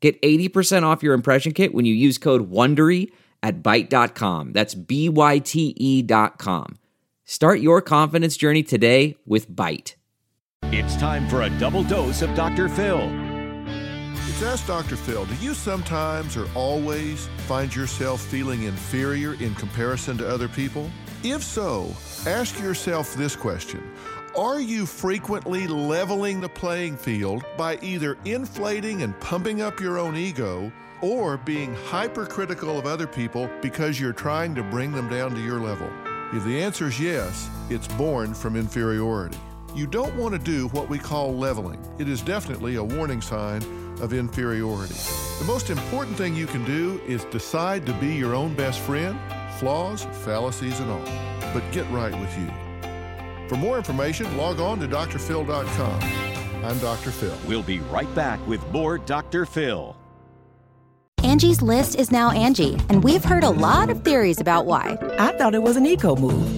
Get 80% off your impression kit when you use code WONDERY at Byte.com. That's B-Y-T-E dot com. Start your confidence journey today with Byte. It's time for a double dose of Dr. Phil. It's Ask Dr. Phil. Do you sometimes or always find yourself feeling inferior in comparison to other people? If so, ask yourself this question Are you frequently leveling the playing field by either inflating and pumping up your own ego or being hypercritical of other people because you're trying to bring them down to your level? If the answer is yes, it's born from inferiority. You don't want to do what we call leveling. It is definitely a warning sign of inferiority. The most important thing you can do is decide to be your own best friend, flaws, fallacies, and all. But get right with you. For more information, log on to drphil.com. I'm Dr. Phil. We'll be right back with more Dr. Phil. Angie's list is now Angi, and we've heard a lot of theories about why. I thought it was an eco move.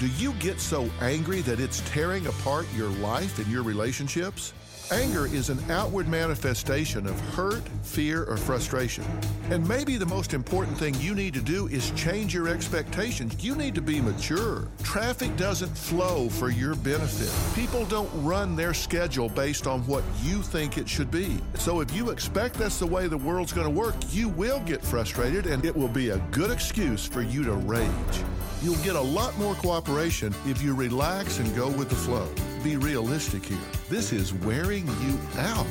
Do you get so angry that it's tearing apart your life and your relationships? Anger is an outward manifestation of hurt, fear, or frustration. And maybe the most important thing you need to do is change your expectations. You need to be mature. Traffic doesn't flow for your benefit. People don't run their schedule based on what you think it should be. So if you expect that's the way the world's going to work, you will get frustrated and it will be a good excuse for you to rage. You'll get a lot more cooperation if you relax and go with the flow. Be realistic here. This is wearing you out.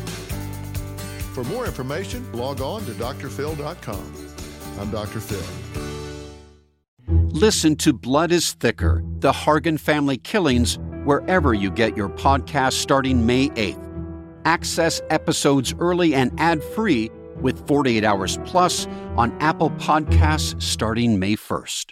For more information, log on to drphil.com. I'm Dr. Phil. Listen to Blood is Thicker The Hargan Family Killings wherever you get your podcast starting May 8th. Access episodes early and ad free with 48 Hours Plus on Apple Podcasts starting May 1st.